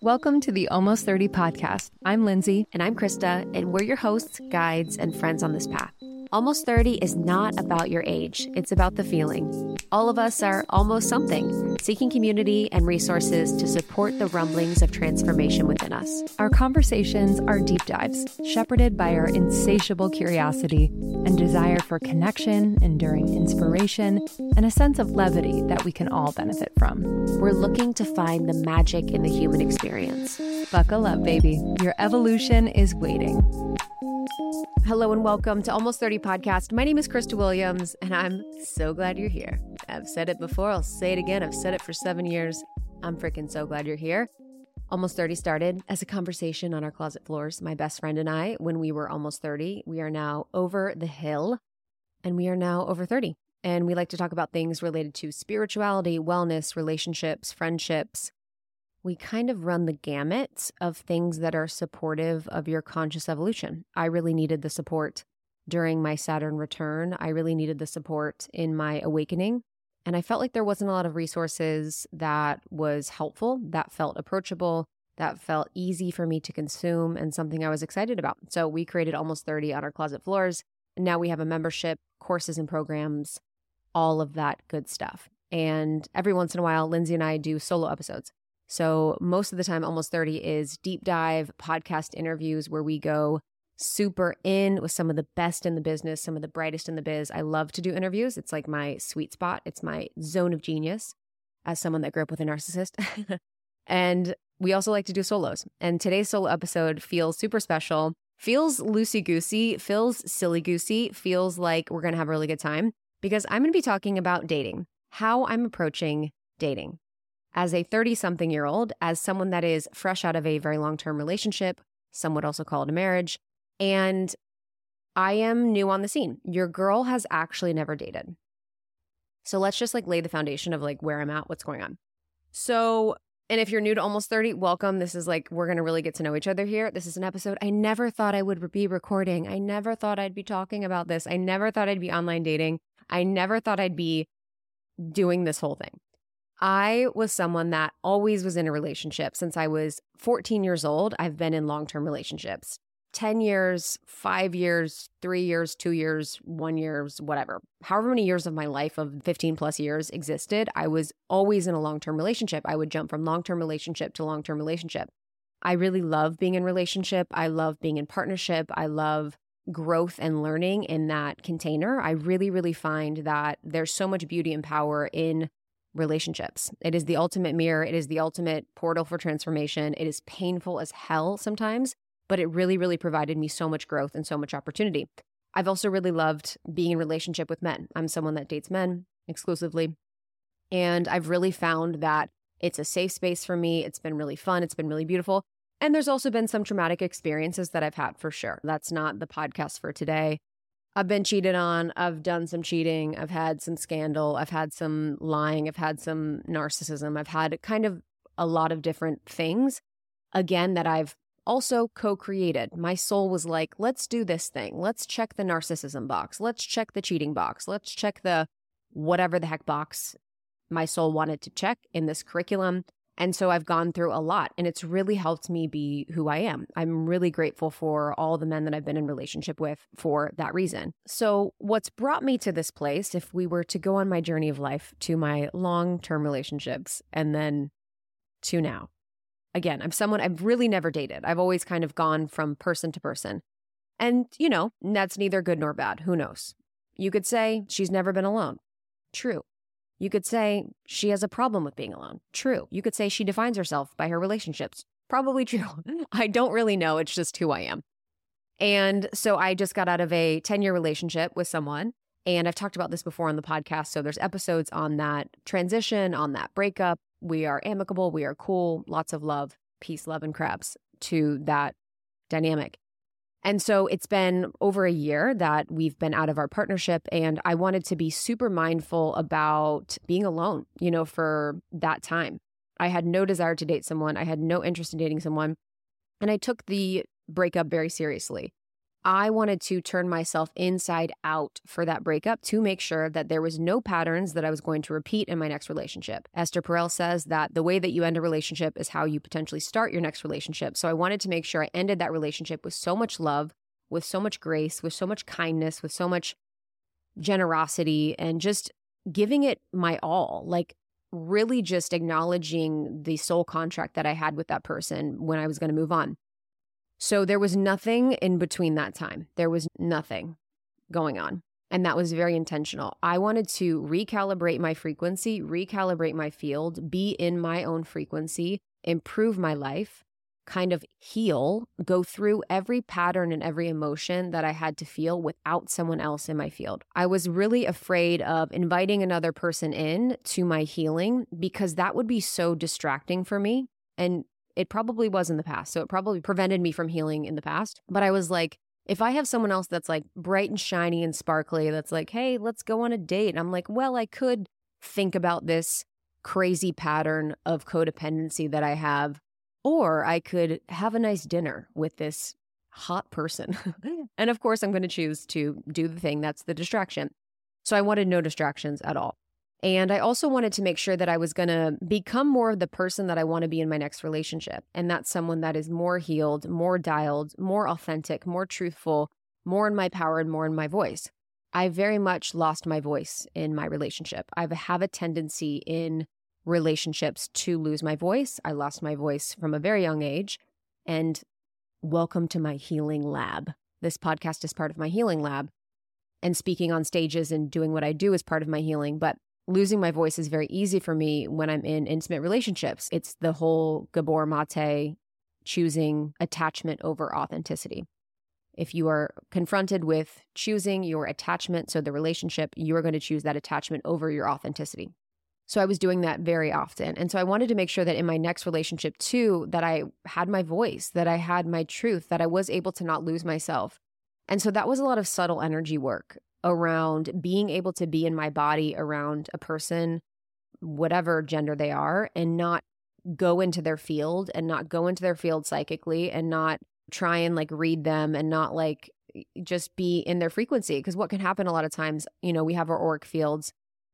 Welcome to the Almost 30 podcast. I'm Lindsay. And I'm Krista, and we're your hosts, guides, and friends on this path. Almost 30 is not about your age, it's about the feeling. All of us are almost something, seeking community and resources to support the rumblings of transformation within us. Our conversations are deep dives, shepherded by our insatiable curiosity and desire for connection, enduring inspiration, and a sense of levity that we can all benefit from. We're looking to find the magic in the human experience. Buckle up, baby. Your evolution is waiting. Hello and welcome to Almost 30 Podcast. My name is Krista Williams, and I'm so glad you're here. I've said it before, I'll say it again. I've said it for seven years. I'm freaking so glad you're here. Almost 30 started as a conversation on our closet floors, my best friend and I, when we were almost 30. We are now over the hill, and we are now over 30. And we like to talk about things related to spirituality, wellness, relationships, friendships, we kind of run the gamut of things that are supportive of your conscious evolution. I really needed the support during my Saturn return. I really needed the support in my awakening. And I felt like there wasn't a lot of resources that was helpful, that felt approachable, that felt easy for me to consume, and something I was excited about. So we created almost 30 on our closet floors. Now we have a membership, courses and programs, all of that good stuff. And every once in a while, Lindsay and I do solo episodes. So, most of the time, almost 30 is deep dive podcast interviews where we go super in with some of the best in the business, some of the brightest in the biz. I love to do interviews. It's like my sweet spot, it's my zone of genius as someone that grew up with a narcissist. and we also like to do solos. And today's solo episode feels super special, feels loosey goosey, feels silly goosey, feels like we're going to have a really good time because I'm going to be talking about dating, how I'm approaching dating as a 30 something year old, as someone that is fresh out of a very long term relationship, some would also call it a marriage. And I am new on the scene. Your girl has actually never dated. So let's just like lay the foundation of like where I'm at, what's going on. So, and if you're new to almost 30, welcome. This is like, we're going to really get to know each other here. This is an episode I never thought I would be recording. I never thought I'd be talking about this. I never thought I'd be online dating. I never thought I'd be doing this whole thing. I was someone that always was in a relationship since I was 14 years old. I've been in long term relationships 10 years, five years, three years, two years, one years, whatever. However many years of my life of 15 plus years existed, I was always in a long term relationship. I would jump from long term relationship to long term relationship. I really love being in relationship. I love being in partnership. I love growth and learning in that container. I really, really find that there's so much beauty and power in relationships. It is the ultimate mirror. It is the ultimate portal for transformation. It is painful as hell sometimes, but it really, really provided me so much growth and so much opportunity. I've also really loved being in relationship with men. I'm someone that dates men exclusively. And I've really found that it's a safe space for me. It's been really fun. It's been really beautiful. And there's also been some traumatic experiences that I've had for sure. That's not the podcast for today. I've been cheated on. I've done some cheating. I've had some scandal. I've had some lying. I've had some narcissism. I've had kind of a lot of different things, again, that I've also co created. My soul was like, let's do this thing. Let's check the narcissism box. Let's check the cheating box. Let's check the whatever the heck box my soul wanted to check in this curriculum. And so I've gone through a lot and it's really helped me be who I am. I'm really grateful for all the men that I've been in relationship with for that reason. So what's brought me to this place, if we were to go on my journey of life to my long-term relationships and then to now. Again, I'm someone I've really never dated. I've always kind of gone from person to person. And, you know, that's neither good nor bad. Who knows? You could say she's never been alone. True. You could say she has a problem with being alone. True. You could say she defines herself by her relationships. Probably true. I don't really know. It's just who I am. And so I just got out of a 10 year relationship with someone. And I've talked about this before on the podcast. So there's episodes on that transition, on that breakup. We are amicable. We are cool. Lots of love, peace, love, and crabs to that dynamic. And so it's been over a year that we've been out of our partnership. And I wanted to be super mindful about being alone, you know, for that time. I had no desire to date someone, I had no interest in dating someone. And I took the breakup very seriously. I wanted to turn myself inside out for that breakup to make sure that there was no patterns that I was going to repeat in my next relationship. Esther Perel says that the way that you end a relationship is how you potentially start your next relationship. So I wanted to make sure I ended that relationship with so much love, with so much grace, with so much kindness, with so much generosity, and just giving it my all. Like, really just acknowledging the soul contract that I had with that person when I was going to move on. So there was nothing in between that time. There was nothing going on. And that was very intentional. I wanted to recalibrate my frequency, recalibrate my field, be in my own frequency, improve my life, kind of heal, go through every pattern and every emotion that I had to feel without someone else in my field. I was really afraid of inviting another person in to my healing because that would be so distracting for me. And it probably was in the past. So it probably prevented me from healing in the past. But I was like, if I have someone else that's like bright and shiny and sparkly, that's like, hey, let's go on a date. And I'm like, well, I could think about this crazy pattern of codependency that I have, or I could have a nice dinner with this hot person. and of course, I'm going to choose to do the thing that's the distraction. So I wanted no distractions at all. And I also wanted to make sure that I was going to become more of the person that I want to be in my next relationship. And that's someone that is more healed, more dialed, more authentic, more truthful, more in my power and more in my voice. I very much lost my voice in my relationship. I have a tendency in relationships to lose my voice. I lost my voice from a very young age. And welcome to my healing lab. This podcast is part of my healing lab. And speaking on stages and doing what I do is part of my healing. But losing my voice is very easy for me when I'm in intimate relationships. It's the whole Gabor Mate choosing attachment over authenticity. If you are confronted with choosing your attachment, so the relationship, you are going to choose that attachment over your authenticity. So I was doing that very often. And so I wanted to make sure that in my next relationship too that I had my voice, that I had my truth, that I was able to not lose myself. And so that was a lot of subtle energy work around being able to be in my body around a person, whatever gender they are, and not go into their field and not go into their field psychically and not try and like read them and not like just be in their frequency. Because what can happen a lot of times, you know, we have our auric fields.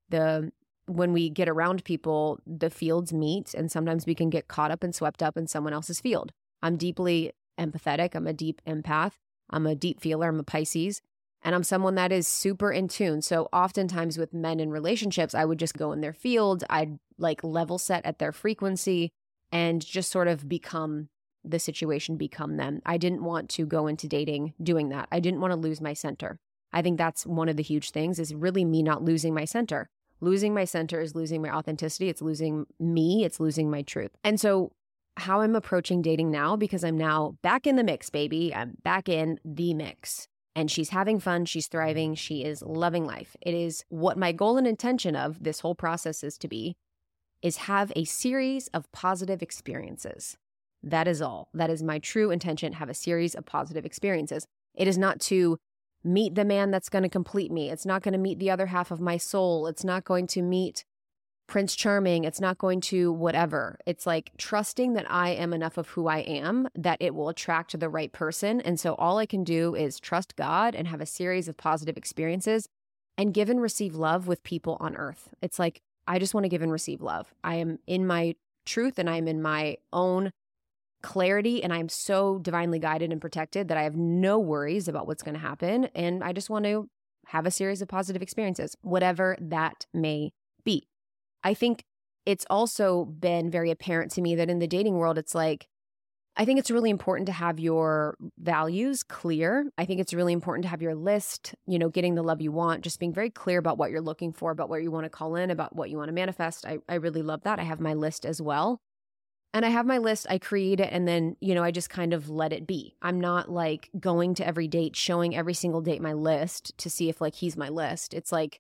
The when we get around people, the fields meet, and sometimes we can get caught up and swept up in someone else's field. I'm deeply empathetic. I'm a deep empath. I'm a deep feeler. I'm a Pisces. And I'm someone that is super in tune. So oftentimes with men in relationships, I would just go in their field. I'd like level set at their frequency and just sort of become the situation, become them. I didn't want to go into dating doing that. I didn't want to lose my center. I think that's one of the huge things is really me not losing my center. Losing my center is losing my authenticity. It's losing me. It's losing my truth. And so how I'm approaching dating now, because I'm now back in the mix, baby. I'm back in the mix and she's having fun, she's thriving, mm-hmm. she is loving life. It is what my goal and intention of this whole process is to be is have a series of positive experiences. That is all. That is my true intention, have a series of positive experiences. It is not to meet the man that's going to complete me. It's not going to meet the other half of my soul. It's not going to meet Prince Charming. It's not going to whatever. It's like trusting that I am enough of who I am, that it will attract the right person. And so all I can do is trust God and have a series of positive experiences and give and receive love with people on earth. It's like, I just want to give and receive love. I am in my truth and I'm in my own clarity and I'm so divinely guided and protected that I have no worries about what's going to happen. And I just want to have a series of positive experiences, whatever that may. I think it's also been very apparent to me that in the dating world, it's like, I think it's really important to have your values clear. I think it's really important to have your list, you know, getting the love you want, just being very clear about what you're looking for, about what you want to call in, about what you want to manifest. I, I really love that. I have my list as well. And I have my list, I create it, and then, you know, I just kind of let it be. I'm not like going to every date, showing every single date my list to see if like he's my list. It's like,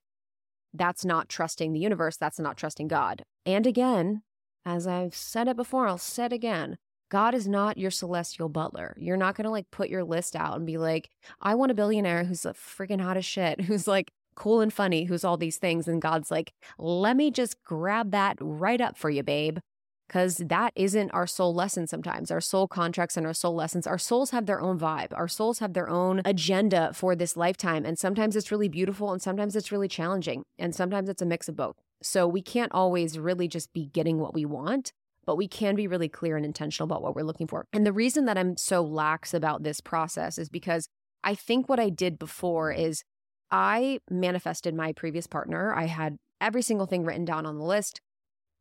that's not trusting the universe. That's not trusting God. And again, as I've said it before, I'll say it again. God is not your celestial butler. You're not going to like put your list out and be like, I want a billionaire who's a freaking hot as shit, who's like cool and funny, who's all these things. And God's like, let me just grab that right up for you, babe. Because that isn't our soul lesson sometimes. Our soul contracts and our soul lessons, our souls have their own vibe. Our souls have their own agenda for this lifetime. And sometimes it's really beautiful and sometimes it's really challenging. And sometimes it's a mix of both. So we can't always really just be getting what we want, but we can be really clear and intentional about what we're looking for. And the reason that I'm so lax about this process is because I think what I did before is I manifested my previous partner. I had every single thing written down on the list.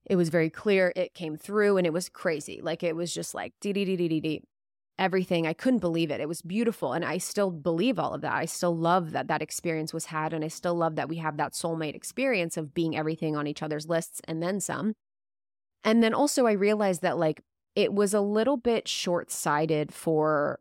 It was very clear. It came through and it was crazy. Like it was just like dee dee dee dee dee. Everything. I couldn't believe it. It was beautiful. And I still believe all of that. I still love that that experience was had. And I still love that we have that soulmate experience of being everything on each other's lists and then some. And then also, I realized that like it was a little bit short sighted for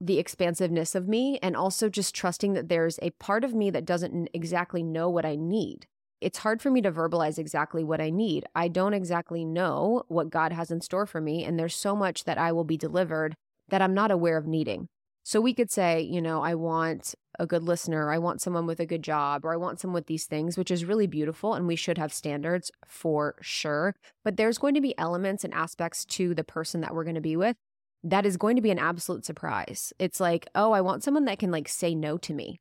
the expansiveness of me and also just trusting that there's a part of me that doesn't exactly know what I need it's hard for me to verbalize exactly what I need. I don't exactly know what God has in store for me. And there's so much that I will be delivered that I'm not aware of needing. So we could say, you know, I want a good listener, I want someone with a good job, or I want someone with these things, which is really beautiful. And we should have standards for sure. But there's going to be elements and aspects to the person that we're going to be with that is going to be an absolute surprise. It's like, oh, I want someone that can like say no to me.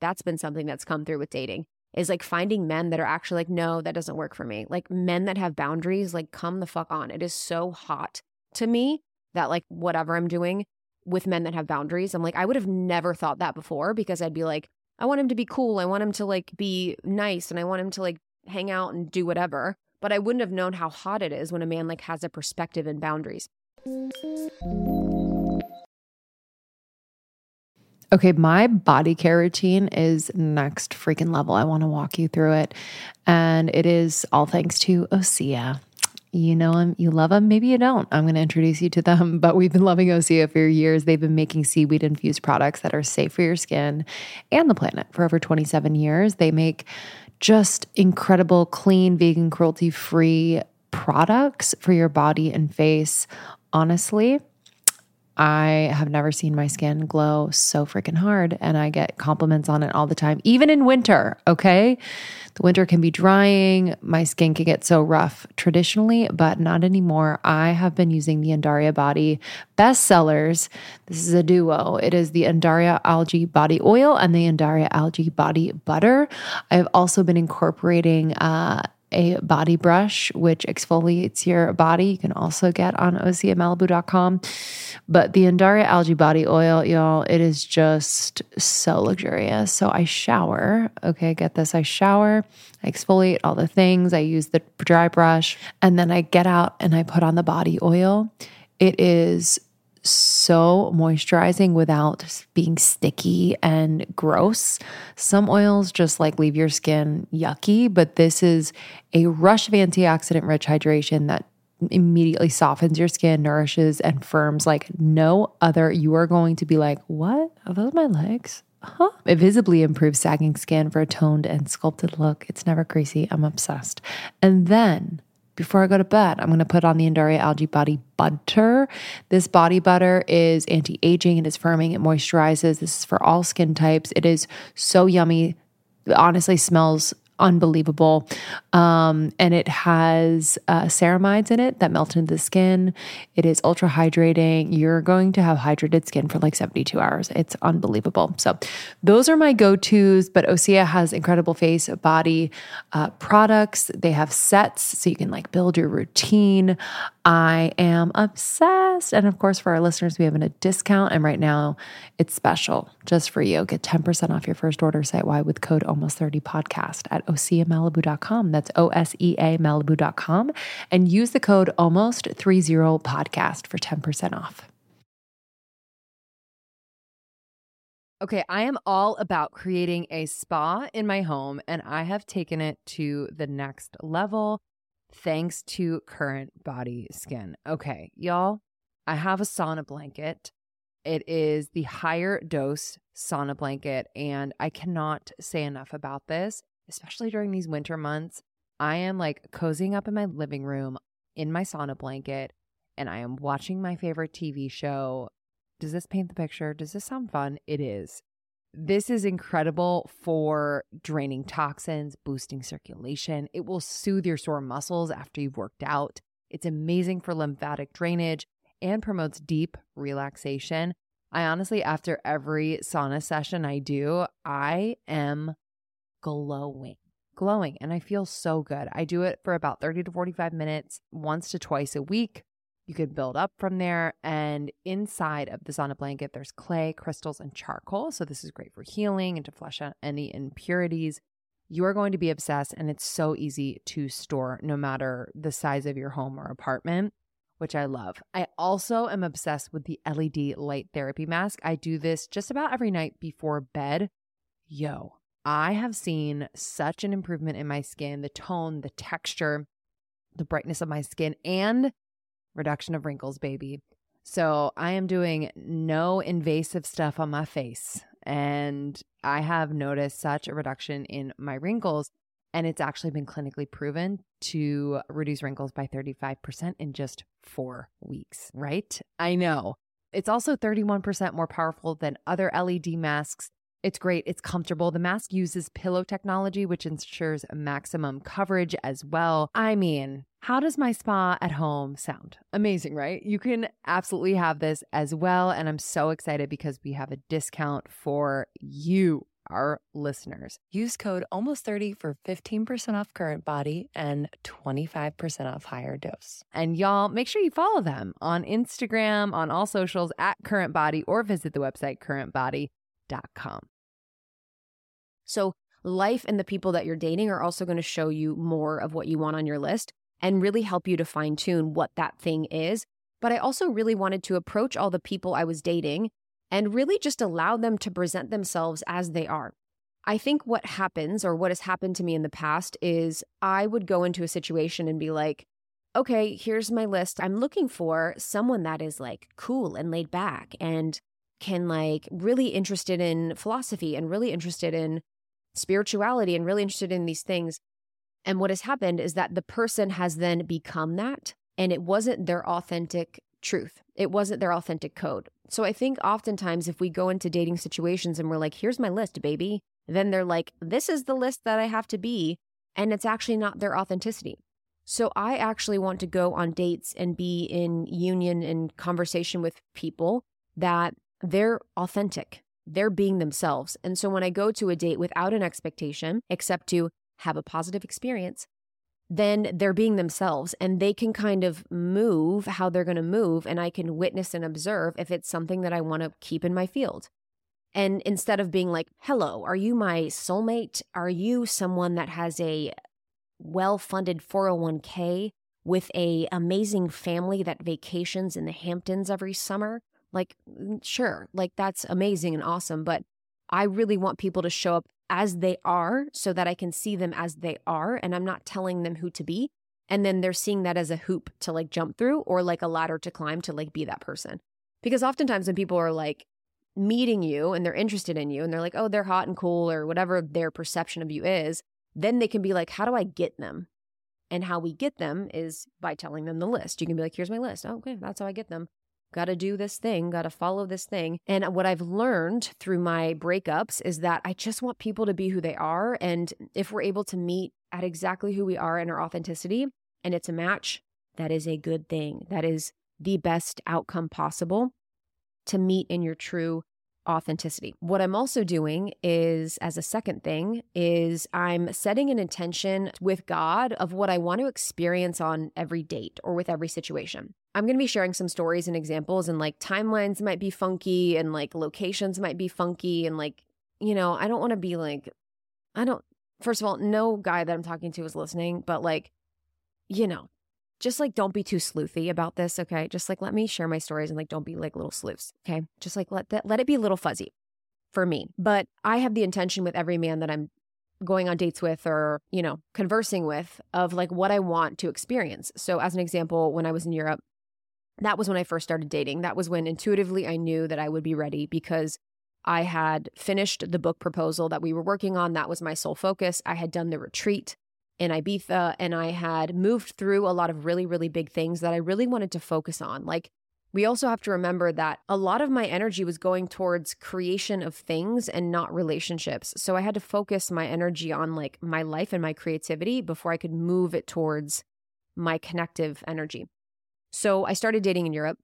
That's been something that's come through with dating is like finding men that are actually like, no, that doesn't work for me. Like men that have boundaries, like come the fuck on. It is so hot to me that like whatever I'm doing with men that have boundaries, I'm like, I would have never thought that before because I'd be like, I want him to be cool. I want him to like be nice and I want him to like hang out and do whatever. But I wouldn't have known how hot it is when a man like has a perspective and boundaries. Okay, my body care routine is next freaking level. I want to walk you through it. And it is all thanks to Osea. You know them, you love them, maybe you don't. I'm going to introduce you to them, but we've been loving Osea for years. They've been making seaweed infused products that are safe for your skin and the planet for over 27 years. They make just incredible, clean, vegan, cruelty free products for your body and face. Honestly, I have never seen my skin glow so freaking hard, and I get compliments on it all the time, even in winter. Okay. The winter can be drying. My skin can get so rough traditionally, but not anymore. I have been using the Undaria Body bestsellers. This is a duo. It is the Undaria Algae Body Oil and the Undaria Algae Body Butter. I've also been incorporating uh, a body brush, which exfoliates your body. You can also get on oseamalibu.com. But the Undaria Algae Body Oil, y'all, it is just so luxurious. So I shower. Okay, get this. I shower, I exfoliate all the things. I use the dry brush, and then I get out and I put on the body oil. It is so moisturizing without being sticky and gross. Some oils just like leave your skin yucky, but this is a rush of antioxidant rich hydration that immediately softens your skin, nourishes, and firms like no other. You are going to be like, What? Are those my legs? Huh? It visibly improves sagging skin for a toned and sculpted look. It's never greasy. I'm obsessed. And then before I go to bed, I'm going to put on the Undaria Algae Body Butter. This body butter is anti aging, it is firming, it moisturizes. This is for all skin types. It is so yummy. It honestly smells unbelievable. Um, and it has uh, ceramides in it that melt into the skin. It is ultra hydrating. You're going to have hydrated skin for like 72 hours. It's unbelievable. So, those are my go tos. But Osea has incredible face, body uh, products. They have sets so you can like build your routine. I am obsessed. And of course, for our listeners, we have a discount. And right now, it's special just for you. Get 10% off your first order site wide with code almost 30 podcast at oseamalibu.com. That's O S E A Malibu.com. And use the code almost 30 podcast for 10% off. Okay, I am all about creating a spa in my home, and I have taken it to the next level thanks to Current Body Skin. Okay, y'all, I have a sauna blanket. It is the higher dose sauna blanket, and I cannot say enough about this especially during these winter months, I am like cozying up in my living room in my sauna blanket and I am watching my favorite TV show. Does this paint the picture? Does this sound fun? It is. This is incredible for draining toxins, boosting circulation. It will soothe your sore muscles after you've worked out. It's amazing for lymphatic drainage and promotes deep relaxation. I honestly, after every sauna session I do, I am glowing, glowing, and I feel so good. I do it for about 30 to 45 minutes, once to twice a week. You could build up from there. And inside of the sauna blanket, there's clay, crystals, and charcoal. So this is great for healing and to flush out any impurities. You are going to be obsessed, and it's so easy to store no matter the size of your home or apartment, which I love. I also am obsessed with the LED light therapy mask. I do this just about every night before bed. Yo, I have seen such an improvement in my skin, the tone, the texture, the brightness of my skin, and reduction of wrinkles, baby. So I am doing no invasive stuff on my face. And I have noticed such a reduction in my wrinkles. And it's actually been clinically proven to reduce wrinkles by 35% in just four weeks, right? I know. It's also 31% more powerful than other LED masks it's great. It's comfortable. The mask uses pillow technology, which ensures maximum coverage as well. I mean, how does my spa at home sound? Amazing, right? You can absolutely have this as well. And I'm so excited because we have a discount for you our listeners. Use code almost 30 for 15% off current body and 25% off higher dose. And y'all make sure you follow them on Instagram, on all socials at current body or visit the website currentbody.com. So, life and the people that you're dating are also going to show you more of what you want on your list and really help you to fine tune what that thing is. But I also really wanted to approach all the people I was dating and really just allow them to present themselves as they are. I think what happens or what has happened to me in the past is I would go into a situation and be like, okay, here's my list. I'm looking for someone that is like cool and laid back and can like really interested in philosophy and really interested in spirituality and really interested in these things. And what has happened is that the person has then become that and it wasn't their authentic truth. It wasn't their authentic code. So I think oftentimes if we go into dating situations and we're like, here's my list, baby, then they're like, this is the list that I have to be. And it's actually not their authenticity. So I actually want to go on dates and be in union and conversation with people that they're authentic they're being themselves. And so when I go to a date without an expectation, except to have a positive experience, then they're being themselves and they can kind of move how they're going to move. And I can witness and observe if it's something that I want to keep in my field. And instead of being like, hello, are you my soulmate? Are you someone that has a well funded 401k with a amazing family that vacations in the Hamptons every summer? Like, sure, like that's amazing and awesome. But I really want people to show up as they are so that I can see them as they are. And I'm not telling them who to be. And then they're seeing that as a hoop to like jump through or like a ladder to climb to like be that person. Because oftentimes when people are like meeting you and they're interested in you and they're like, oh, they're hot and cool or whatever their perception of you is, then they can be like, how do I get them? And how we get them is by telling them the list. You can be like, here's my list. Oh, okay, that's how I get them got to do this thing, got to follow this thing. And what I've learned through my breakups is that I just want people to be who they are. And if we're able to meet at exactly who we are in our authenticity and it's a match, that is a good thing. That is the best outcome possible to meet in your true authenticity. What I'm also doing is, as a second thing, is I'm setting an intention with God of what I want to experience on every date or with every situation. I'm going to be sharing some stories and examples, and like timelines might be funky, and like locations might be funky, and like, you know, I don't want to be like, I don't, first of all, no guy that I'm talking to is listening, but like, you know, just like don't be too sleuthy about this, okay? Just like let me share my stories and like don't be like little sleuths, okay? Just like let that let it be a little fuzzy for me. But I have the intention with every man that I'm going on dates with or, you know, conversing with of like what I want to experience. So as an example, when I was in Europe, that was when I first started dating. That was when intuitively I knew that I would be ready because I had finished the book proposal that we were working on. That was my sole focus. I had done the retreat in Ibiza and I had moved through a lot of really, really big things that I really wanted to focus on. Like, we also have to remember that a lot of my energy was going towards creation of things and not relationships. So I had to focus my energy on like my life and my creativity before I could move it towards my connective energy. So I started dating in Europe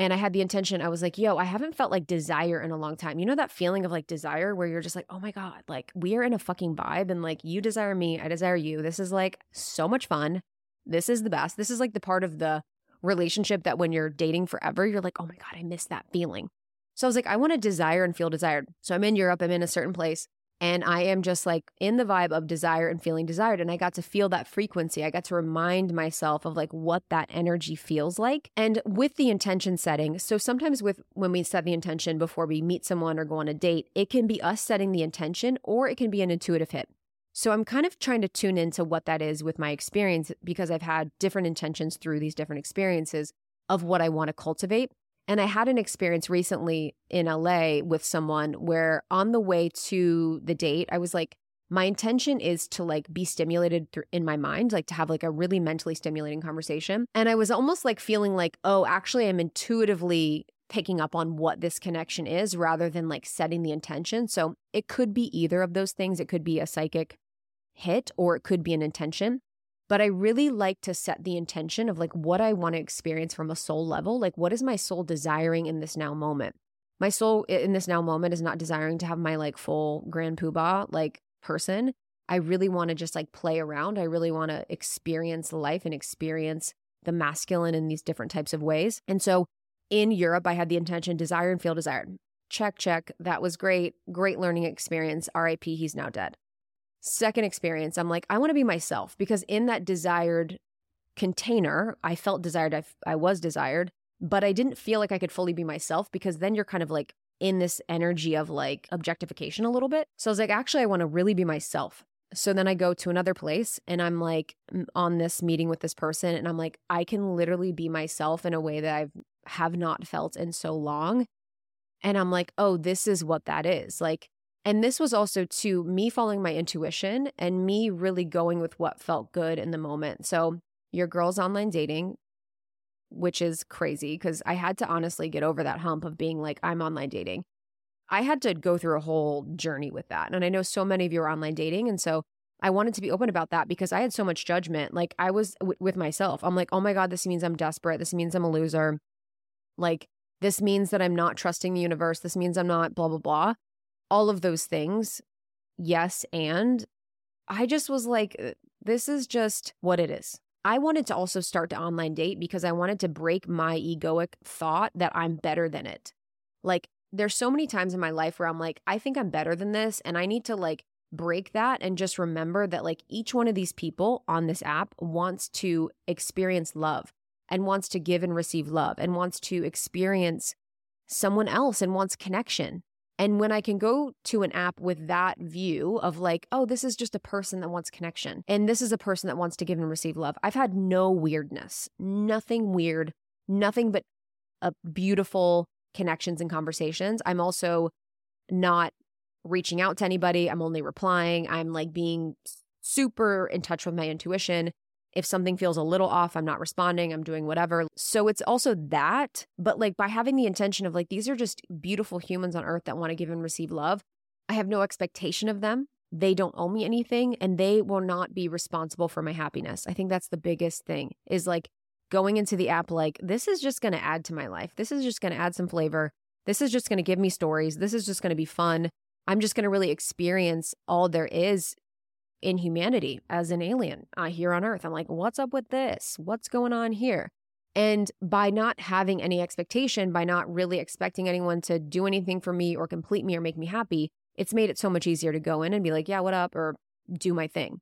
and I had the intention, I was like, yo, I haven't felt like desire in a long time. You know that feeling of like desire where you're just like, oh my God, like we are in a fucking vibe and like you desire me, I desire you. This is like so much fun. This is the best. This is like the part of the relationship that when you're dating forever, you're like, oh my God, I miss that feeling. So I was like, I want to desire and feel desired. So I'm in Europe, I'm in a certain place. And I am just like in the vibe of desire and feeling desired. And I got to feel that frequency. I got to remind myself of like what that energy feels like. And with the intention setting, so sometimes with when we set the intention before we meet someone or go on a date, it can be us setting the intention or it can be an intuitive hit. So I'm kind of trying to tune into what that is with my experience because I've had different intentions through these different experiences of what I want to cultivate. And I had an experience recently in LA with someone where on the way to the date, I was like, my intention is to like be stimulated in my mind, like to have like a really mentally stimulating conversation. And I was almost like feeling like, oh, actually, I'm intuitively picking up on what this connection is rather than like setting the intention. So it could be either of those things. It could be a psychic hit or it could be an intention but I really like to set the intention of like what I want to experience from a soul level. Like, what is my soul desiring in this now moment? My soul in this now moment is not desiring to have my like full grand poobah like person. I really want to just like play around. I really want to experience life and experience the masculine in these different types of ways. And so in Europe, I had the intention desire and feel desired. Check, check. That was great. Great learning experience. RIP, he's now dead. Second experience, I'm like, I want to be myself because in that desired container, I felt desired. I, I was desired, but I didn't feel like I could fully be myself because then you're kind of like in this energy of like objectification a little bit. So I was like, actually, I want to really be myself. So then I go to another place and I'm like on this meeting with this person and I'm like, I can literally be myself in a way that I've have not felt in so long. And I'm like, oh, this is what that is. Like and this was also to me following my intuition and me really going with what felt good in the moment. So, your girl's online dating, which is crazy because I had to honestly get over that hump of being like, I'm online dating. I had to go through a whole journey with that. And I know so many of you are online dating. And so I wanted to be open about that because I had so much judgment. Like I was w- with myself. I'm like, oh my God, this means I'm desperate. This means I'm a loser. Like, this means that I'm not trusting the universe. This means I'm not blah, blah, blah all of those things. Yes. And I just was like, uh, this is just what it is. I wanted to also start to online date because I wanted to break my egoic thought that I'm better than it. Like, there's so many times in my life where I'm like, I think I'm better than this. And I need to like break that and just remember that like each one of these people on this app wants to experience love and wants to give and receive love and wants to experience someone else and wants connection. And when I can go to an app with that view of like, oh, this is just a person that wants connection and this is a person that wants to give and receive love, I've had no weirdness, nothing weird, nothing but a beautiful connections and conversations. I'm also not reaching out to anybody. I'm only replying. I'm like being super in touch with my intuition. If something feels a little off, I'm not responding, I'm doing whatever. So it's also that, but like by having the intention of like, these are just beautiful humans on earth that want to give and receive love. I have no expectation of them. They don't owe me anything and they will not be responsible for my happiness. I think that's the biggest thing is like going into the app, like, this is just going to add to my life. This is just going to add some flavor. This is just going to give me stories. This is just going to be fun. I'm just going to really experience all there is in humanity as an alien uh, here on Earth. I'm like, what's up with this? What's going on here? And by not having any expectation, by not really expecting anyone to do anything for me or complete me or make me happy, it's made it so much easier to go in and be like, yeah, what up? Or do my thing.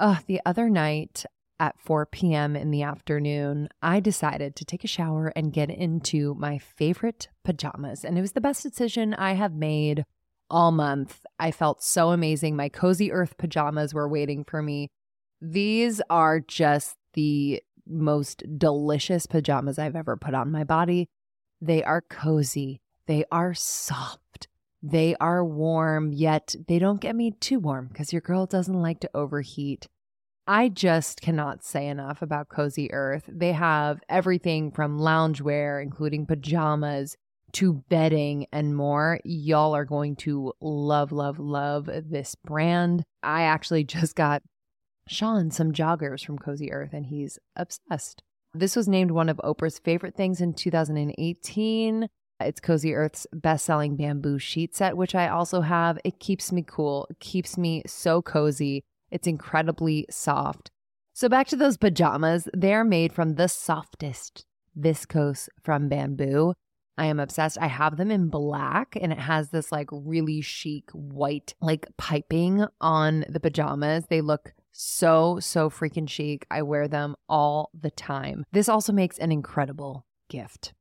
Uh, the other night at 4 p.m. in the afternoon, I decided to take a shower and get into my favorite pajamas. And it was the best decision I have made all month. I felt so amazing. My cozy earth pajamas were waiting for me. These are just the most delicious pajamas I've ever put on my body. They are cozy, they are soft, they are warm, yet they don't get me too warm because your girl doesn't like to overheat. I just cannot say enough about Cozy Earth. They have everything from loungewear, including pajamas, to bedding and more. Y'all are going to love, love, love this brand. I actually just got Sean some joggers from Cozy Earth and he's obsessed. This was named one of Oprah's favorite things in 2018. It's Cozy Earth's best selling bamboo sheet set, which I also have. It keeps me cool, keeps me so cozy. It's incredibly soft. So, back to those pajamas, they're made from the softest viscose from bamboo. I am obsessed. I have them in black and it has this like really chic white like piping on the pajamas. They look so, so freaking chic. I wear them all the time. This also makes an incredible gift.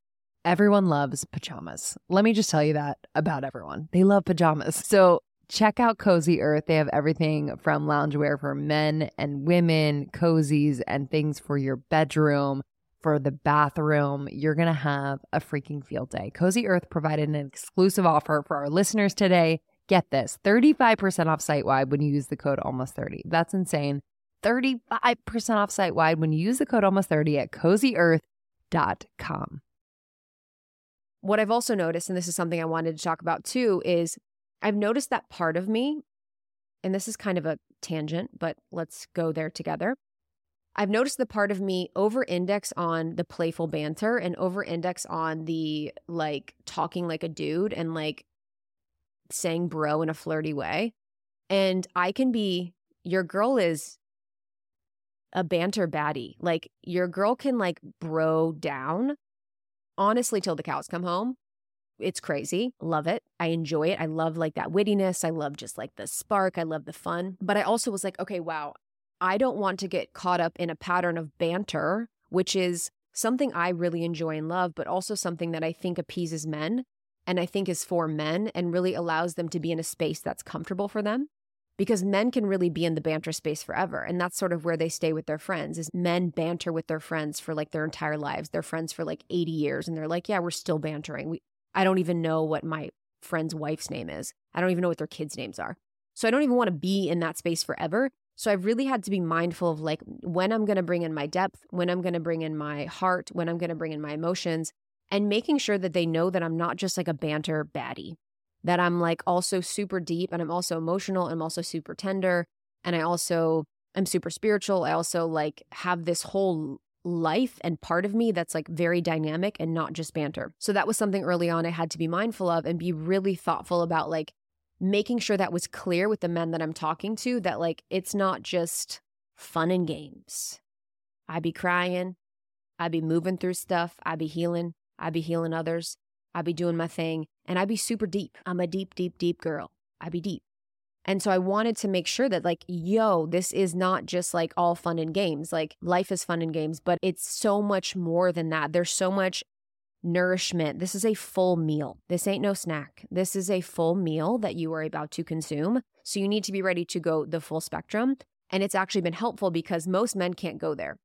Everyone loves pajamas. Let me just tell you that about everyone. They love pajamas. So check out Cozy Earth. They have everything from loungewear for men and women, cozies, and things for your bedroom, for the bathroom. You're going to have a freaking field day. Cozy Earth provided an exclusive offer for our listeners today. Get this 35% off site wide when you use the code almost 30. That's insane. 35% off site wide when you use the code almost 30 at cozyearth.com. What I've also noticed, and this is something I wanted to talk about too, is I've noticed that part of me, and this is kind of a tangent, but let's go there together. I've noticed the part of me over index on the playful banter and over index on the like talking like a dude and like saying bro in a flirty way. And I can be, your girl is a banter baddie. Like your girl can like bro down honestly till the cows come home. It's crazy. Love it. I enjoy it. I love like that wittiness. I love just like the spark. I love the fun. But I also was like, okay, wow, I don't want to get caught up in a pattern of banter, which is something I really enjoy and love, but also something that I think appeases men and I think is for men and really allows them to be in a space that's comfortable for them. Because men can really be in the banter space forever. And that's sort of where they stay with their friends is men banter with their friends for like their entire lives. They're friends for like 80 years and they're like, yeah, we're still bantering. We I don't even know what my friend's wife's name is. I don't even know what their kids' names are. So I don't even want to be in that space forever. So I've really had to be mindful of like when I'm going to bring in my depth, when I'm going to bring in my heart, when I'm going to bring in my emotions, and making sure that they know that I'm not just like a banter baddie, that I'm like also super deep and I'm also emotional. And I'm also super tender. And I also I'm super spiritual. I also like have this whole life and part of me that's like very dynamic and not just banter. So that was something early on I had to be mindful of and be really thoughtful about like making sure that was clear with the men that I'm talking to that like it's not just fun and games. I be crying, I be moving through stuff, I be healing, I be healing others, I be doing my thing, and I be super deep. I'm a deep, deep, deep girl. I be deep. And so I wanted to make sure that, like, yo, this is not just like all fun and games. Like, life is fun and games, but it's so much more than that. There's so much nourishment. This is a full meal. This ain't no snack. This is a full meal that you are about to consume. So you need to be ready to go the full spectrum. And it's actually been helpful because most men can't go there.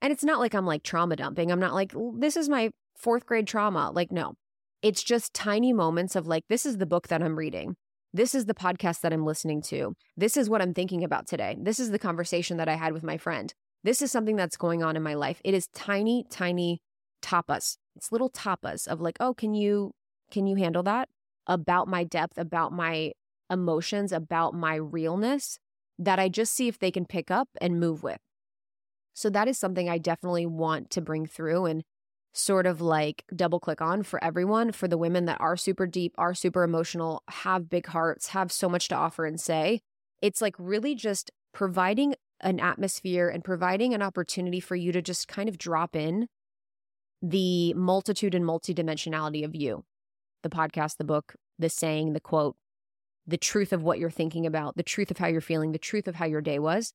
And it's not like I'm like trauma dumping. I'm not like, this is my fourth grade trauma. Like, no, it's just tiny moments of like, this is the book that I'm reading. This is the podcast that I'm listening to. This is what I'm thinking about today. This is the conversation that I had with my friend. This is something that's going on in my life. It is tiny, tiny tapas it's little tapas of like, oh, can you can you handle that? About my depth, about my emotions, about my realness that I just see if they can pick up and move with. So that is something I definitely want to bring through and sort of like double click on for everyone, for the women that are super deep, are super emotional, have big hearts, have so much to offer and say. It's like really just providing an atmosphere and providing an opportunity for you to just kind of drop in the multitude and multidimensionality of you the podcast, the book, the saying, the quote, the truth of what you're thinking about, the truth of how you're feeling, the truth of how your day was,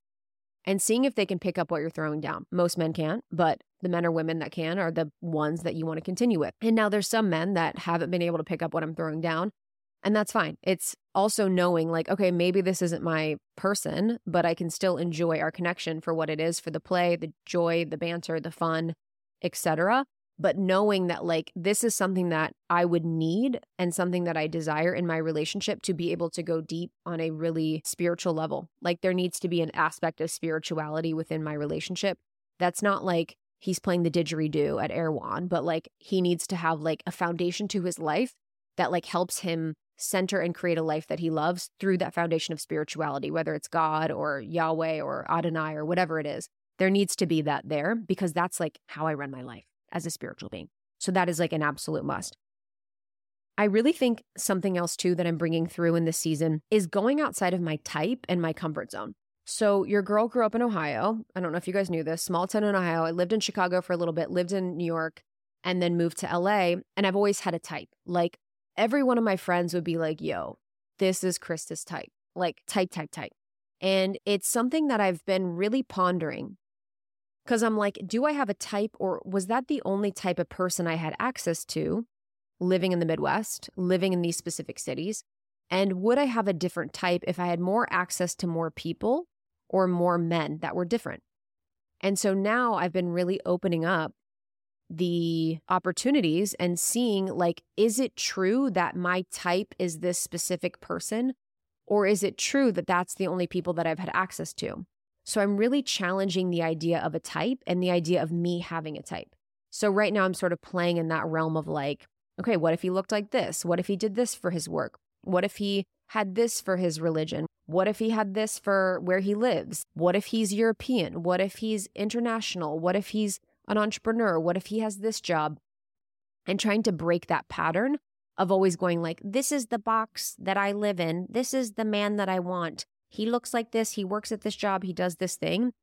and seeing if they can pick up what you're throwing down. Most men can't, but the men or women that can are the ones that you want to continue with. And now there's some men that haven't been able to pick up what I'm throwing down. And that's fine. It's also knowing, like, okay, maybe this isn't my person, but I can still enjoy our connection for what it is for the play, the joy, the banter, the fun, etc but knowing that like this is something that I would need and something that I desire in my relationship to be able to go deep on a really spiritual level. Like there needs to be an aspect of spirituality within my relationship. That's not like he's playing the didgeridoo at Erewhon, but like he needs to have like a foundation to his life that like helps him center and create a life that he loves through that foundation of spirituality, whether it's God or Yahweh or Adonai or whatever it is. There needs to be that there because that's like how I run my life as a spiritual being. So that is like an absolute must. I really think something else too that I'm bringing through in this season is going outside of my type and my comfort zone. So, your girl grew up in Ohio. I don't know if you guys knew this, small town in Ohio. I lived in Chicago for a little bit, lived in New York, and then moved to LA. And I've always had a type. Like, every one of my friends would be like, yo, this is Krista's type, like, type, type, type. And it's something that I've been really pondering because I'm like, do I have a type, or was that the only type of person I had access to living in the Midwest, living in these specific cities? And would I have a different type if I had more access to more people or more men that were different. And so now I've been really opening up the opportunities and seeing like, is it true that my type is this specific person? Or is it true that that's the only people that I've had access to? So I'm really challenging the idea of a type and the idea of me having a type. So right now I'm sort of playing in that realm of like, okay, what if he looked like this? What if he did this for his work? What if he had this for his religion? What if he had this for where he lives? What if he's European? What if he's international? What if he's an entrepreneur? What if he has this job? And trying to break that pattern of always going like, this is the box that I live in. This is the man that I want. He looks like this. He works at this job. He does this thing.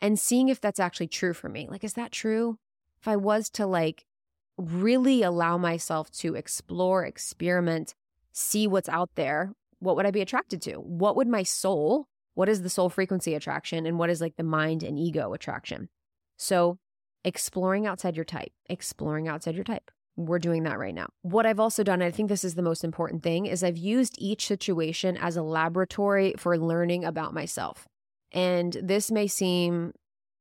And seeing if that's actually true for me. Like, is that true? If I was to like really allow myself to explore, experiment, see what's out there what would I be attracted to? What would my soul, what is the soul frequency attraction and what is like the mind and ego attraction? So exploring outside your type, exploring outside your type. We're doing that right now. What I've also done, I think this is the most important thing, is I've used each situation as a laboratory for learning about myself. And this may seem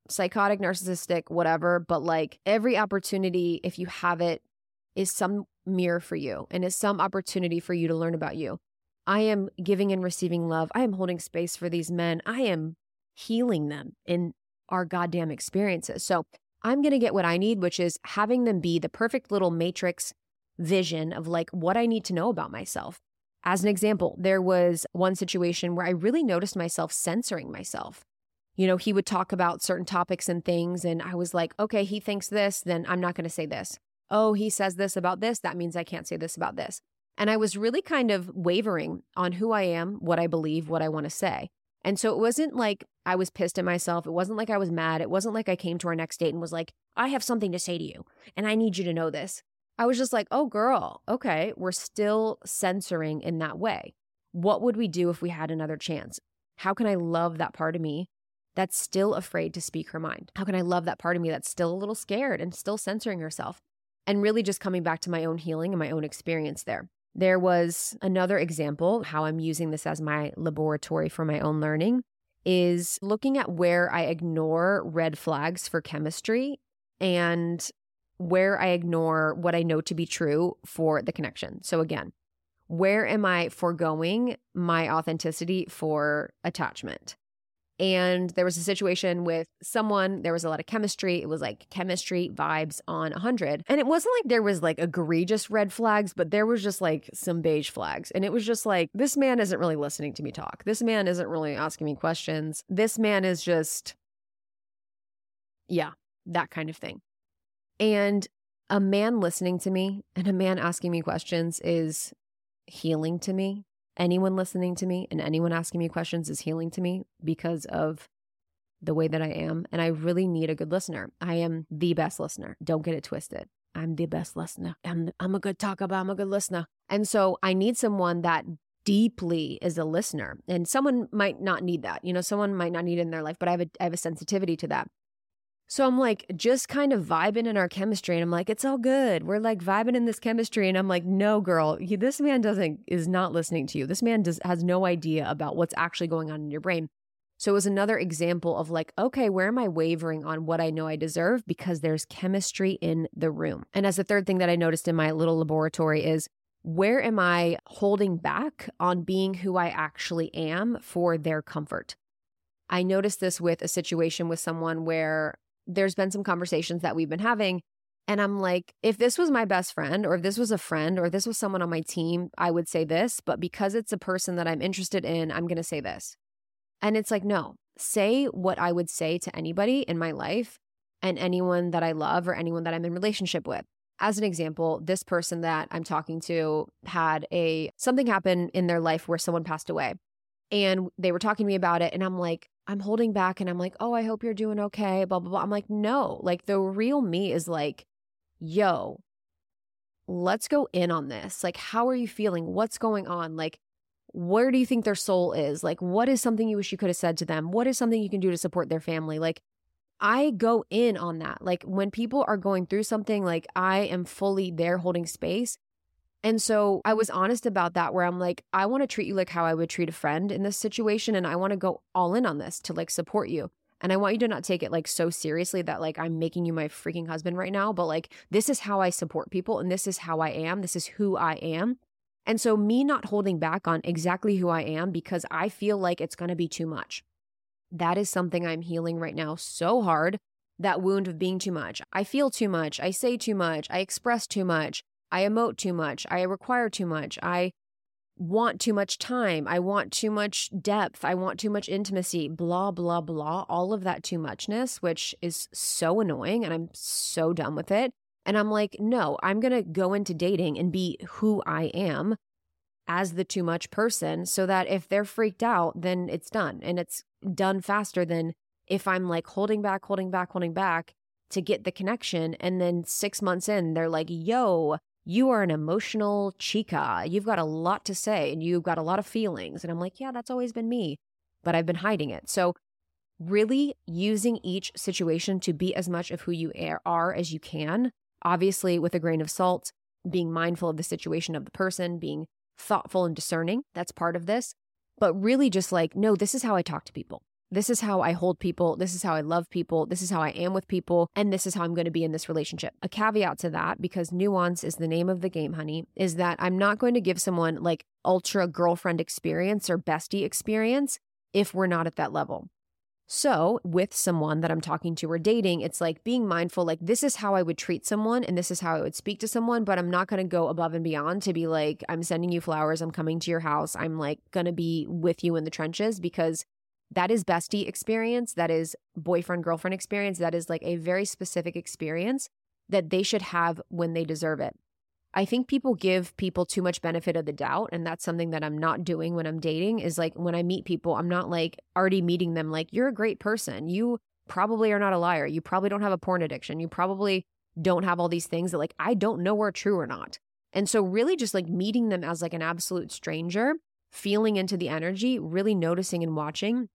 psychotic, narcissistic, whatever, but like every opportunity, if you have it, is some mirror for you and is some opportunity for you to learn about you. I am giving and receiving love. I am holding space for these men. I am healing them in our goddamn experiences. So I'm going to get what I need, which is having them be the perfect little matrix vision of like what I need to know about myself. As an example, there was one situation where I really noticed myself censoring myself. You know, he would talk about certain topics and things, and I was like, okay, he thinks this, then I'm not going to say this. Oh, he says this about this. That means I can't say this about this. And I was really kind of wavering on who I am, what I believe, what I want to say. And so it wasn't like I was pissed at myself. It wasn't like I was mad. It wasn't like I came to our next date and was like, I have something to say to you and I need you to know this. I was just like, oh, girl, okay, we're still censoring in that way. What would we do if we had another chance? How can I love that part of me that's still afraid to speak her mind? How can I love that part of me that's still a little scared and still censoring herself? And really just coming back to my own healing and my own experience there. There was another example, how I'm using this as my laboratory for my own learning, is looking at where I ignore red flags for chemistry and where I ignore what I know to be true for the connection. So, again, where am I foregoing my authenticity for attachment? And there was a situation with someone, there was a lot of chemistry. It was like chemistry vibes on 100. And it wasn't like there was like egregious red flags, but there was just like some beige flags. And it was just like, this man isn't really listening to me talk. This man isn't really asking me questions. This man is just, yeah, that kind of thing. And a man listening to me and a man asking me questions is healing to me anyone listening to me and anyone asking me questions is healing to me because of the way that I am. And I really need a good listener. I am the best listener. Don't get it twisted. I'm the best listener. I'm, I'm a good talker, but I'm a good listener. And so I need someone that deeply is a listener. And someone might not need that. You know, someone might not need it in their life, but I have a, I have a sensitivity to that. So I'm like, just kind of vibing in our chemistry. And I'm like, it's all good. We're like vibing in this chemistry. And I'm like, no, girl, he, this man doesn't, is not listening to you. This man does, has no idea about what's actually going on in your brain. So it was another example of like, okay, where am I wavering on what I know I deserve? Because there's chemistry in the room. And as the third thing that I noticed in my little laboratory is, where am I holding back on being who I actually am for their comfort? I noticed this with a situation with someone where there's been some conversations that we've been having And I'm like, if this was my best friend, or if this was a friend, or this was someone on my team, I would say this. But because it's a person that I'm interested in, I'm going to say this. And it's like, no, say what I would say to anybody in my life and anyone that I love or anyone that I'm in relationship with. As an example, this person that I'm talking to had a something happen in their life where someone passed away. And they were talking to me about it and I'm like, I'm holding back and I'm like, "Oh, I hope you're doing okay." blah blah blah. I'm like, "No, like the real me is like, yo, let's go in on this. Like, how are you feeling? What's going on? Like, where do you think their soul is? Like, what is something you wish you could have said to them? What is something you can do to support their family? Like, I go in on that. Like, when people are going through something, like, I am fully there holding space. And so I was honest about that, where I'm like, I want to treat you like how I would treat a friend in this situation. And I want to go all in on this to like support you. And I want you to not take it like so seriously that like I'm making you my freaking husband right now, but like this is how I support people and this is how I am. This is who I am. And so, me not holding back on exactly who I am because I feel like it's going to be too much. That is something I'm healing right now so hard. That wound of being too much. I feel too much. I say too much. I express too much. I emote too much. I require too much. I want too much time. I want too much depth. I want too much intimacy, blah, blah, blah. All of that too muchness, which is so annoying. And I'm so done with it. And I'm like, no, I'm going to go into dating and be who I am as the too much person so that if they're freaked out, then it's done. And it's done faster than if I'm like holding back, holding back, holding back to get the connection. And then six months in, they're like, yo, you are an emotional chica. You've got a lot to say and you've got a lot of feelings. And I'm like, yeah, that's always been me, but I've been hiding it. So, really using each situation to be as much of who you are as you can, obviously with a grain of salt, being mindful of the situation of the person, being thoughtful and discerning. That's part of this. But really just like, no, this is how I talk to people. This is how I hold people. This is how I love people. This is how I am with people. And this is how I'm going to be in this relationship. A caveat to that, because nuance is the name of the game, honey, is that I'm not going to give someone like ultra girlfriend experience or bestie experience if we're not at that level. So, with someone that I'm talking to or dating, it's like being mindful like, this is how I would treat someone and this is how I would speak to someone, but I'm not going to go above and beyond to be like, I'm sending you flowers, I'm coming to your house, I'm like going to be with you in the trenches because that is bestie experience, that is boyfriend girlfriend experience, that is like a very specific experience that they should have when they deserve it. I think people give people too much benefit of the doubt. And that's something that I'm not doing when I'm dating is like when I meet people, I'm not like already meeting them like, you're a great person. You probably are not a liar. You probably don't have a porn addiction. You probably don't have all these things that like I don't know are true or not. And so, really, just like meeting them as like an absolute stranger, feeling into the energy, really noticing and watching,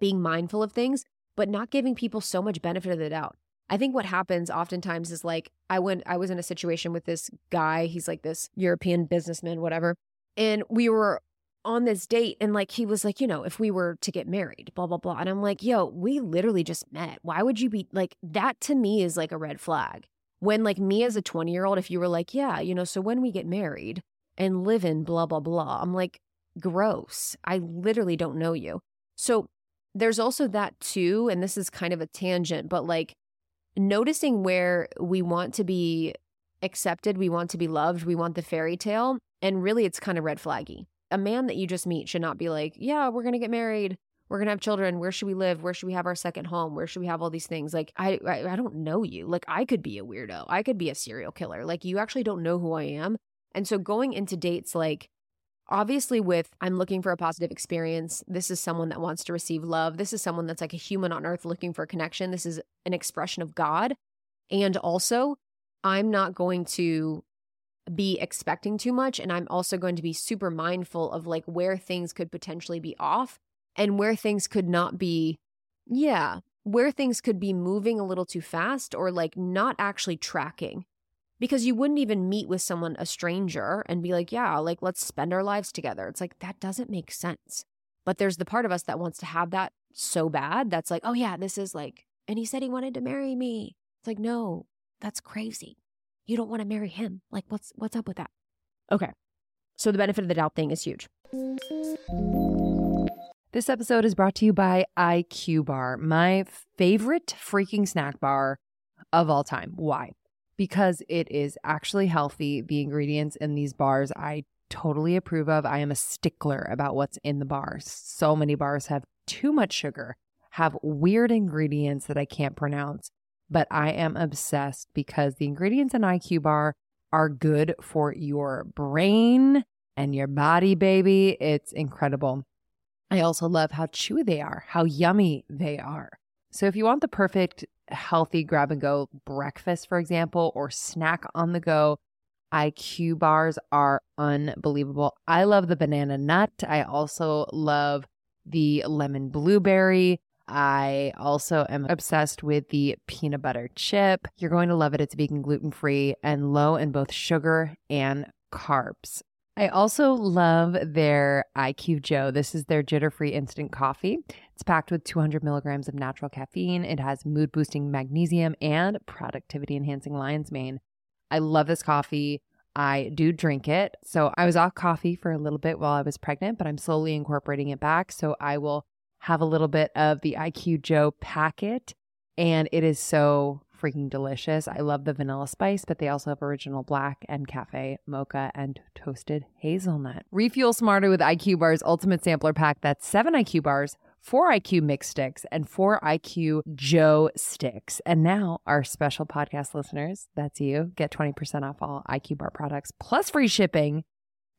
being mindful of things, but not giving people so much benefit of the doubt. I think what happens oftentimes is like I went I was in a situation with this guy, he's like this European businessman whatever. And we were on this date and like he was like, you know, if we were to get married, blah blah blah. And I'm like, "Yo, we literally just met. Why would you be like that to me is like a red flag." When like me as a 20-year-old if you were like, "Yeah, you know, so when we get married and live in blah blah blah." I'm like, "Gross. I literally don't know you." So there's also that too, and this is kind of a tangent, but like noticing where we want to be accepted, we want to be loved, we want the fairy tale, and really it's kind of red flaggy. A man that you just meet should not be like, yeah, we're going to get married. We're going to have children. Where should we live? Where should we have our second home? Where should we have all these things? Like, I, I, I don't know you. Like, I could be a weirdo. I could be a serial killer. Like, you actually don't know who I am. And so going into dates, like, obviously with i'm looking for a positive experience. This is someone that wants to receive love. This is someone that's like a human on earth looking for a connection. This is an expression of god. And also i'm not going to be expecting too much and i'm also going to be super mindful of like where things could potentially be off and where things could not be yeah where things could be moving a little too fast or like not actually tracking because you wouldn't even meet with someone, a stranger, and be like, yeah, like let's spend our lives together. It's like, that doesn't make sense. But there's the part of us that wants to have that so bad that's like, oh, yeah, this is like, and he said he wanted to marry me. It's like, no, that's crazy. You don't want to marry him. Like, what's what's up with that? Okay. So the benefit of the doubt thing is huge. This episode is brought to you by IQ Bar, my favorite freaking snack bar of all time. Why? Because it is actually healthy. The ingredients in these bars I totally approve of. I am a stickler about what's in the bars. So many bars have too much sugar, have weird ingredients that I can't pronounce, but I am obsessed because the ingredients in IQ bar are good for your brain and your body, baby. It's incredible. I also love how chewy they are, how yummy they are. So if you want the perfect healthy grab and go breakfast, for example, or snack on the go, IQ bars are unbelievable. I love the banana nut. I also love the lemon blueberry. I also am obsessed with the peanut butter chip. You're going to love it. It's vegan, gluten free, and low in both sugar and carbs. I also love their IQ Joe. This is their jitter free instant coffee. It's packed with 200 milligrams of natural caffeine. It has mood boosting magnesium and productivity enhancing lion's mane. I love this coffee. I do drink it. So I was off coffee for a little bit while I was pregnant, but I'm slowly incorporating it back. So I will have a little bit of the IQ Joe packet, and it is so freaking delicious. I love the vanilla spice, but they also have original black and cafe mocha and toasted hazelnut. Refuel smarter with IQ Bar's ultimate sampler pack. That's seven IQ bars, four IQ mix sticks, and four IQ Joe sticks. And now, our special podcast listeners, that's you, get 20% off all IQ Bar products plus free shipping.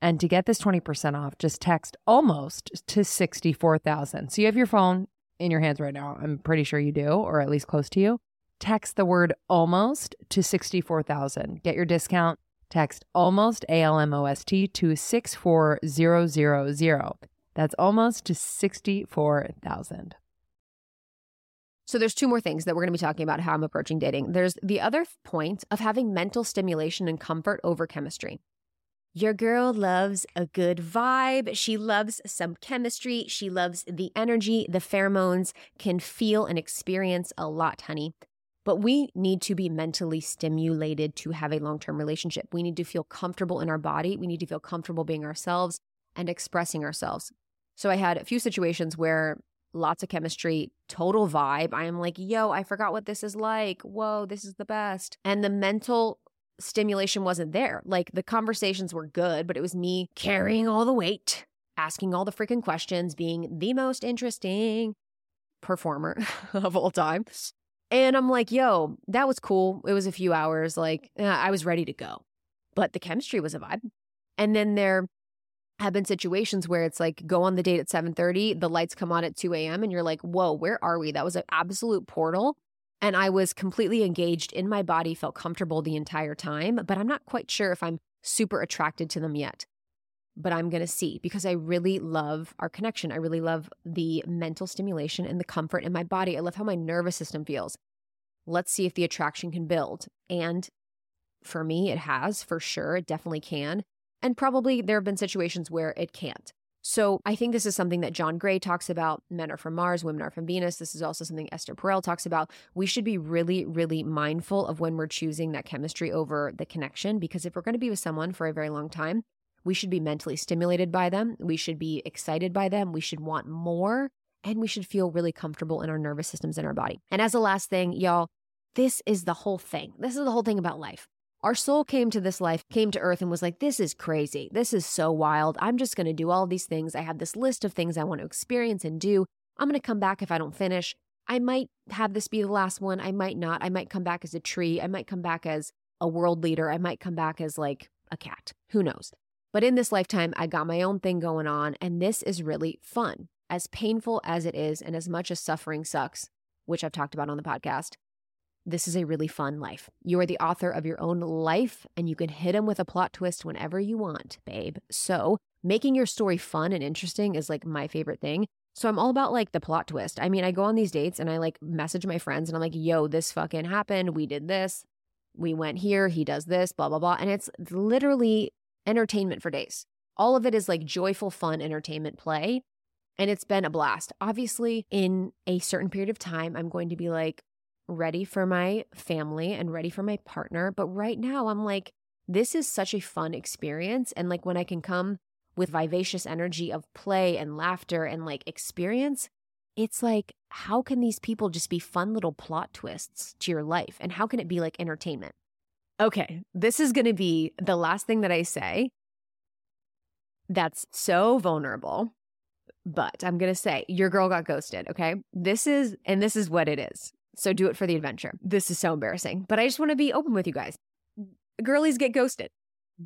And to get this 20% off, just text almost to 64,000. So you have your phone in your hands right now. I'm pretty sure you do, or at least close to you text the word almost to 64,000. Get your discount. Text almost, A L M O S T, to 64000. That's almost to 64,000. So there's two more things that we're going to be talking about how I'm approaching dating. There's the other point of having mental stimulation and comfort over chemistry. Your girl loves a good vibe. She loves some chemistry. She loves the energy, the pheromones, can feel and experience a lot, honey. But we need to be mentally stimulated to have a long term relationship. We need to feel comfortable in our body. We need to feel comfortable being ourselves and expressing ourselves. So I had a few situations where lots of chemistry, total vibe. I am like, yo, I forgot what this is like. Whoa, this is the best. And the mental stimulation wasn't there. Like the conversations were good, but it was me carrying all the weight, asking all the freaking questions, being the most interesting performer of all time. And I'm like, yo, that was cool. It was a few hours. Like, uh, I was ready to go. But the chemistry was a vibe. And then there have been situations where it's like go on the date at 7:30, the lights come on at 2 a.m. and you're like, whoa, where are we? That was an absolute portal. And I was completely engaged in my body, felt comfortable the entire time, but I'm not quite sure if I'm super attracted to them yet. But I'm going to see because I really love our connection. I really love the mental stimulation and the comfort in my body. I love how my nervous system feels. Let's see if the attraction can build. And for me, it has for sure. It definitely can. And probably there have been situations where it can't. So I think this is something that John Gray talks about. Men are from Mars, women are from Venus. This is also something Esther Perel talks about. We should be really, really mindful of when we're choosing that chemistry over the connection, because if we're going to be with someone for a very long time, we should be mentally stimulated by them. We should be excited by them. We should want more and we should feel really comfortable in our nervous systems and our body. And as a last thing, y'all, this is the whole thing. This is the whole thing about life. Our soul came to this life, came to earth, and was like, This is crazy. This is so wild. I'm just going to do all these things. I have this list of things I want to experience and do. I'm going to come back if I don't finish. I might have this be the last one. I might not. I might come back as a tree. I might come back as a world leader. I might come back as like a cat. Who knows? But in this lifetime, I got my own thing going on, and this is really fun. As painful as it is, and as much as suffering sucks, which I've talked about on the podcast, this is a really fun life. You are the author of your own life, and you can hit them with a plot twist whenever you want, babe. So, making your story fun and interesting is like my favorite thing. So, I'm all about like the plot twist. I mean, I go on these dates and I like message my friends and I'm like, yo, this fucking happened. We did this. We went here. He does this, blah, blah, blah. And it's literally entertainment for days. All of it is like joyful, fun entertainment play. And it's been a blast. Obviously, in a certain period of time, I'm going to be like, ready for my family and ready for my partner. But right now, I'm like, this is such a fun experience. And like when I can come with vivacious energy of play and laughter and like experience, it's like, how can these people just be fun little plot twists to your life? And how can it be like entertainment? Okay, this is going to be the last thing that I say that's so vulnerable. But I'm going to say, your girl got ghosted. Okay. This is, and this is what it is. So do it for the adventure. This is so embarrassing, but I just want to be open with you guys. Girlies get ghosted,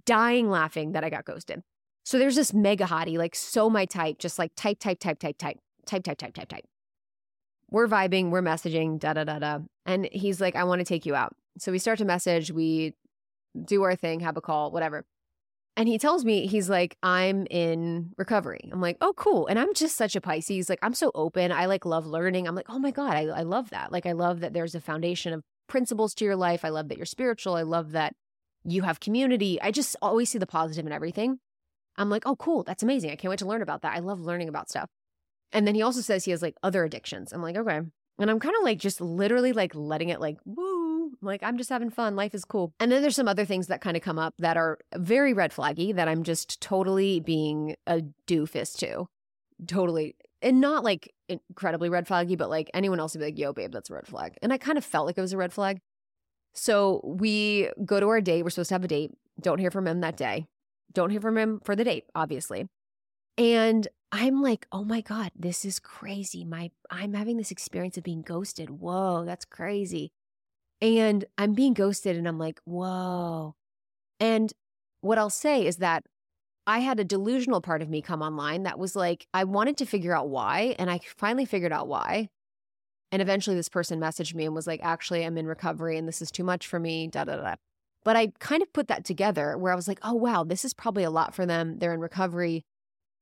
dying laughing that I got ghosted. So there's this mega hottie, like so my type, just like type, type, type, type, type, type, type, type, type, type. We're vibing, we're messaging, da da da da. And he's like, I want to take you out. So we start to message, we do our thing, have a call, whatever. And he tells me, he's like, I'm in recovery. I'm like, oh, cool. And I'm just such a Pisces. Like, I'm so open. I like love learning. I'm like, oh my God, I, I love that. Like, I love that there's a foundation of principles to your life. I love that you're spiritual. I love that you have community. I just always see the positive in everything. I'm like, oh, cool. That's amazing. I can't wait to learn about that. I love learning about stuff. And then he also says he has like other addictions. I'm like, okay. And I'm kind of like just literally like letting it like woo, like I'm just having fun. Life is cool. And then there's some other things that kind of come up that are very red flaggy that I'm just totally being a doofus to. Totally. And not like incredibly red flaggy, but like anyone else would be like, yo, babe, that's a red flag. And I kind of felt like it was a red flag. So we go to our date. We're supposed to have a date. Don't hear from him that day. Don't hear from him for the date, obviously. And I'm like, oh my God, this is crazy. My I'm having this experience of being ghosted. Whoa, that's crazy. And I'm being ghosted and I'm like, whoa. And what I'll say is that I had a delusional part of me come online that was like, I wanted to figure out why. And I finally figured out why. And eventually this person messaged me and was like, actually, I'm in recovery and this is too much for me, da da da. But I kind of put that together where I was like, oh, wow, this is probably a lot for them. They're in recovery,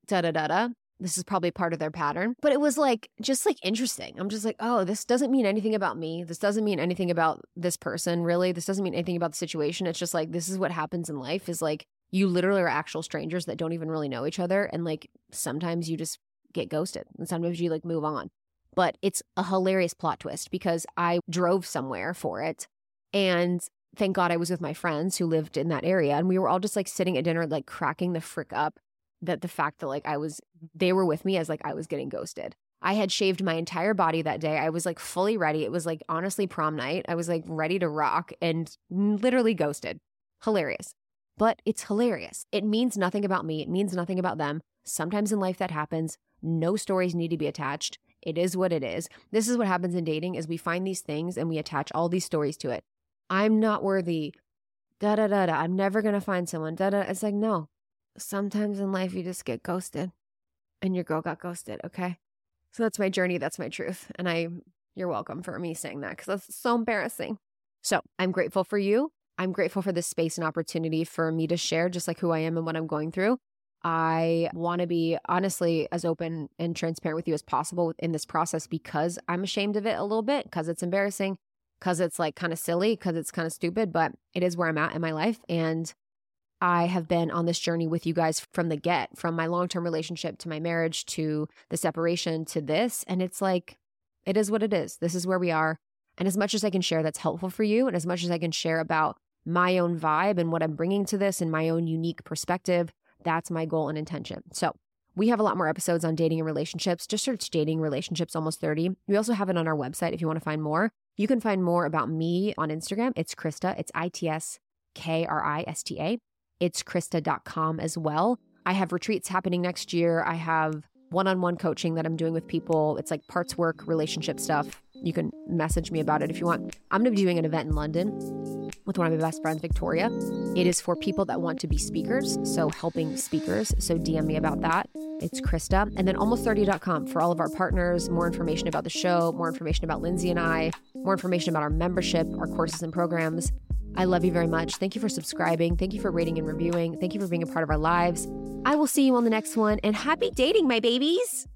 da da da da. This is probably part of their pattern. But it was like, just like interesting. I'm just like, oh, this doesn't mean anything about me. This doesn't mean anything about this person, really. This doesn't mean anything about the situation. It's just like, this is what happens in life is like, you literally are actual strangers that don't even really know each other. And like, sometimes you just get ghosted and sometimes you like move on. But it's a hilarious plot twist because I drove somewhere for it and thank God I was with my friends who lived in that area. And we were all just like sitting at dinner, like cracking the frick up that the fact that like I was, they were with me as like I was getting ghosted. I had shaved my entire body that day. I was like fully ready. It was like honestly prom night. I was like ready to rock and literally ghosted. Hilarious. But it's hilarious. It means nothing about me. It means nothing about them. Sometimes in life that happens. No stories need to be attached. It is what it is. This is what happens in dating is we find these things and we attach all these stories to it. I'm not worthy. Da da da da. I'm never gonna find someone. Da da. It's like no. Sometimes in life you just get ghosted, and your girl got ghosted. Okay, so that's my journey. That's my truth, and I. You're welcome for me saying that because that's so embarrassing. So I'm grateful for you. I'm grateful for this space and opportunity for me to share just like who I am and what I'm going through. I want to be honestly as open and transparent with you as possible in this process because I'm ashamed of it a little bit because it's embarrassing because it's like kind of silly, because it's kind of stupid, but it is where I'm at in my life. And I have been on this journey with you guys from the get, from my long term relationship to my marriage to the separation to this. And it's like, it is what it is. This is where we are. And as much as I can share that's helpful for you, and as much as I can share about my own vibe and what I'm bringing to this and my own unique perspective, that's my goal and intention. So, we have a lot more episodes on dating and relationships. Just search dating relationships almost 30. We also have it on our website if you want to find more. You can find more about me on Instagram. It's Krista. It's I T S K R I S T A. It's Krista.com as well. I have retreats happening next year. I have one on one coaching that I'm doing with people. It's like parts work, relationship stuff. You can message me about it if you want. I'm going to be doing an event in London with one of my best friends, Victoria. It is for people that want to be speakers, so helping speakers. So DM me about that. It's Krista. And then almost30.com for all of our partners, more information about the show, more information about Lindsey and I, more information about our membership, our courses and programs. I love you very much. Thank you for subscribing. Thank you for rating and reviewing. Thank you for being a part of our lives. I will see you on the next one and happy dating, my babies.